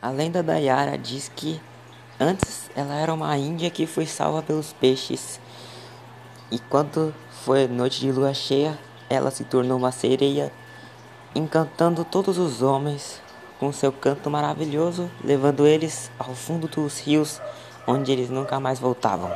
A lenda da Yara diz que antes ela era uma índia que foi salva pelos peixes. E quando foi noite de lua cheia, ela se tornou uma sereia, encantando todos os homens com seu canto maravilhoso, levando eles ao fundo dos rios, onde eles nunca mais voltavam.